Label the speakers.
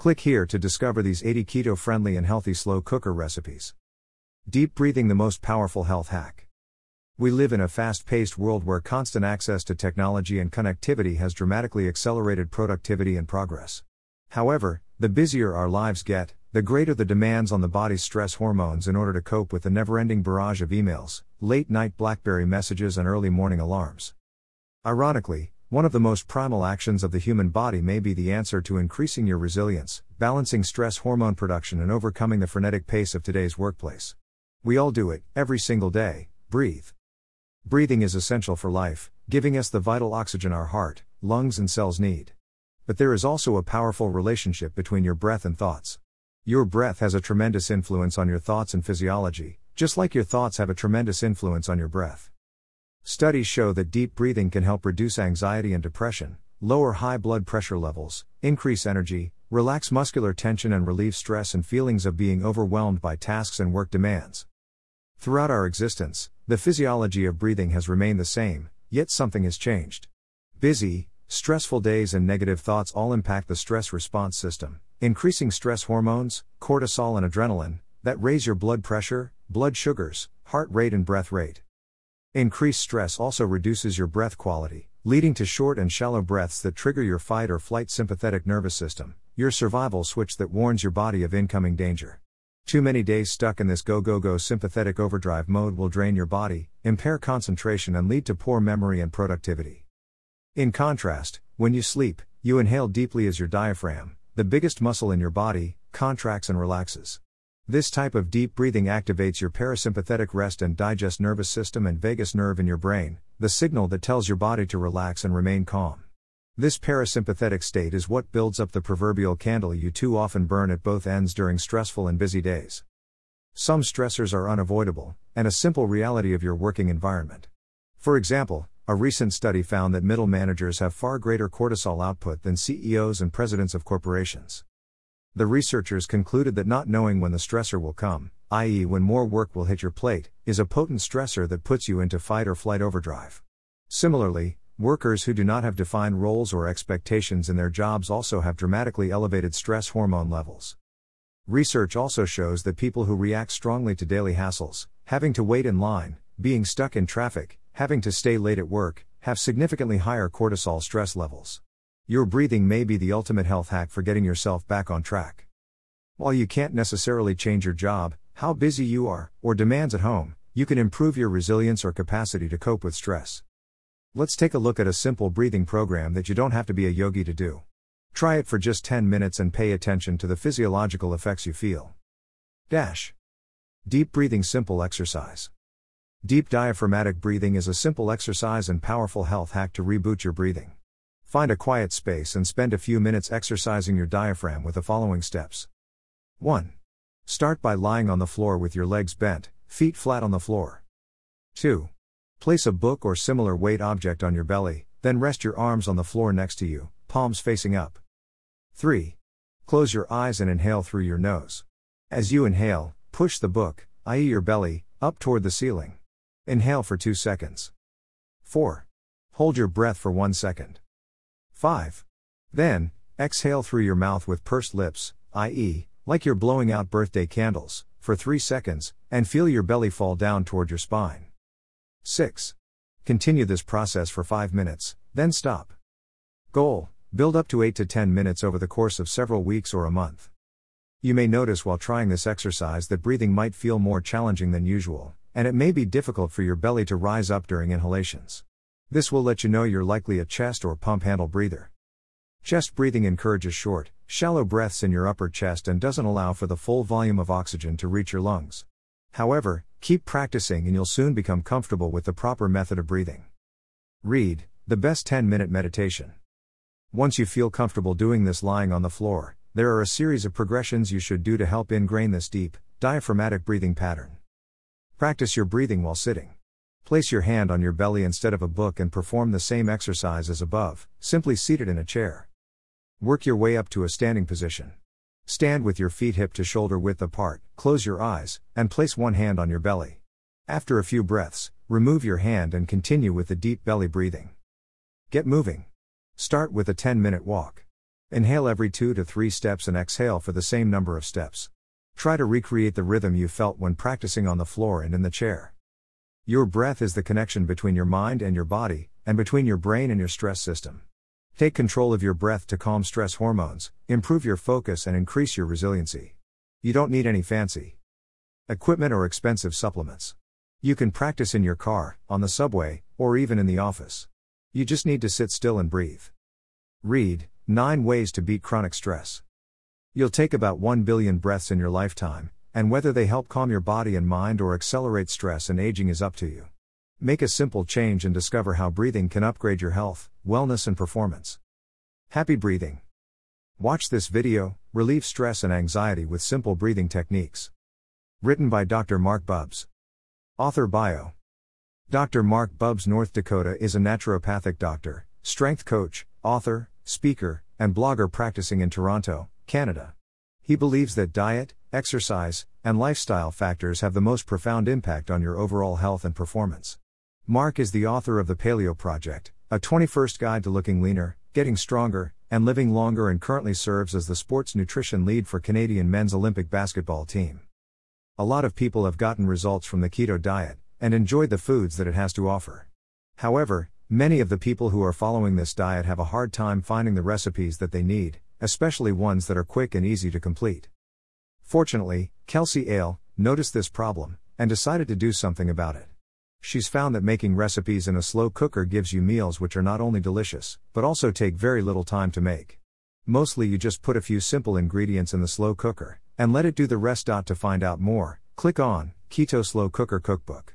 Speaker 1: Click here to discover these 80 keto friendly and healthy slow cooker recipes. Deep breathing, the most powerful health hack. We live in a fast paced world where constant access to technology and connectivity has dramatically accelerated productivity and progress. However, the busier our lives get, the greater the demands on the body's stress hormones in order to cope with the never ending barrage of emails, late night Blackberry messages, and early morning alarms. Ironically, one of the most primal actions of the human body may be the answer to increasing your resilience, balancing stress hormone production, and overcoming the frenetic pace of today's workplace. We all do it, every single day breathe. Breathing is essential for life, giving us the vital oxygen our heart, lungs, and cells need. But there is also a powerful relationship between your breath and thoughts. Your breath has a tremendous influence on your thoughts and physiology, just like your thoughts have a tremendous influence on your breath. Studies show that deep breathing can help reduce anxiety and depression, lower high blood pressure levels, increase energy, relax muscular tension, and relieve stress and feelings of being overwhelmed by tasks and work demands. Throughout our existence, the physiology of breathing has remained the same, yet something has changed. Busy, stressful days and negative thoughts all impact the stress response system, increasing stress hormones, cortisol and adrenaline, that raise your blood pressure, blood sugars, heart rate, and breath rate. Increased stress also reduces your breath quality, leading to short and shallow breaths that trigger your fight or flight sympathetic nervous system, your survival switch that warns your body of incoming danger. Too many days stuck in this go go go sympathetic overdrive mode will drain your body, impair concentration, and lead to poor memory and productivity. In contrast, when you sleep, you inhale deeply as your diaphragm, the biggest muscle in your body, contracts and relaxes. This type of deep breathing activates your parasympathetic rest and digest nervous system and vagus nerve in your brain, the signal that tells your body to relax and remain calm. This parasympathetic state is what builds up the proverbial candle you too often burn at both ends during stressful and busy days. Some stressors are unavoidable, and a simple reality of your working environment. For example, a recent study found that middle managers have far greater cortisol output than CEOs and presidents of corporations. The researchers concluded that not knowing when the stressor will come, i.e., when more work will hit your plate, is a potent stressor that puts you into fight or flight overdrive. Similarly, Workers who do not have defined roles or expectations in their jobs also have dramatically elevated stress hormone levels. Research also shows that people who react strongly to daily hassles, having to wait in line, being stuck in traffic, having to stay late at work, have significantly higher cortisol stress levels. Your breathing may be the ultimate health hack for getting yourself back on track. While you can't necessarily change your job, how busy you are, or demands at home, you can improve your resilience or capacity to cope with stress. Let's take a look at a simple breathing program that you don't have to be a yogi to do. Try it for just 10 minutes and pay attention to the physiological effects you feel. Dash. Deep breathing simple exercise. Deep diaphragmatic breathing is a simple exercise and powerful health hack to reboot your breathing. Find a quiet space and spend a few minutes exercising your diaphragm with the following steps. 1. Start by lying on the floor with your legs bent, feet flat on the floor. 2. Place a book or similar weight object on your belly, then rest your arms on the floor next to you, palms facing up. 3. Close your eyes and inhale through your nose. As you inhale, push the book, i.e., your belly, up toward the ceiling. Inhale for 2 seconds. 4. Hold your breath for 1 second. 5. Then, exhale through your mouth with pursed lips, i.e., like you're blowing out birthday candles, for 3 seconds, and feel your belly fall down toward your spine. 6. Continue this process for 5 minutes, then stop. Goal Build up to 8 to 10 minutes over the course of several weeks or a month. You may notice while trying this exercise that breathing might feel more challenging than usual, and it may be difficult for your belly to rise up during inhalations. This will let you know you're likely a chest or pump handle breather. Chest breathing encourages short, shallow breaths in your upper chest and doesn't allow for the full volume of oxygen to reach your lungs. However, keep practicing and you'll soon become comfortable with the proper method of breathing. Read The Best 10 Minute Meditation. Once you feel comfortable doing this lying on the floor, there are a series of progressions you should do to help ingrain this deep, diaphragmatic breathing pattern. Practice your breathing while sitting. Place your hand on your belly instead of a book and perform the same exercise as above, simply seated in a chair. Work your way up to a standing position. Stand with your feet hip to shoulder width apart, close your eyes, and place one hand on your belly. After a few breaths, remove your hand and continue with the deep belly breathing. Get moving. Start with a 10 minute walk. Inhale every 2 to 3 steps and exhale for the same number of steps. Try to recreate the rhythm you felt when practicing on the floor and in the chair. Your breath is the connection between your mind and your body, and between your brain and your stress system. Take control of your breath to calm stress hormones, improve your focus, and increase your resiliency. You don't need any fancy equipment or expensive supplements. You can practice in your car, on the subway, or even in the office. You just need to sit still and breathe. Read 9 Ways to Beat Chronic Stress. You'll take about 1 billion breaths in your lifetime, and whether they help calm your body and mind or accelerate stress and aging is up to you. Make a simple change and discover how breathing can upgrade your health, wellness, and performance. Happy breathing. Watch this video, relieve stress and anxiety with simple breathing techniques. Written by Dr. Marc Bubbs. Author Bio. Dr. Marc Bubbs North Dakota is a naturopathic doctor, strength coach, author, speaker, and blogger practicing in Toronto, Canada. He believes that diet, exercise, and lifestyle factors have the most profound impact on your overall health and performance. Marc is the author of the Paleo Project, a 21st guide to looking leaner, getting stronger, and living longer, and currently serves as the sports nutrition lead for Canadian men's Olympic basketball team. A lot of people have gotten results from the keto diet and enjoyed the foods that it has to offer. However, many of the people who are following this diet have a hard time finding the recipes that they need, especially ones that are quick and easy to complete. Fortunately, Kelsey Ale noticed this problem and decided to do something about it. She's found that making recipes in a slow cooker gives you meals which are not only delicious, but also take very little time to make. Mostly you just put a few simple ingredients in the slow cooker, and let it do the rest. To find out more, click on Keto Slow Cooker Cookbook.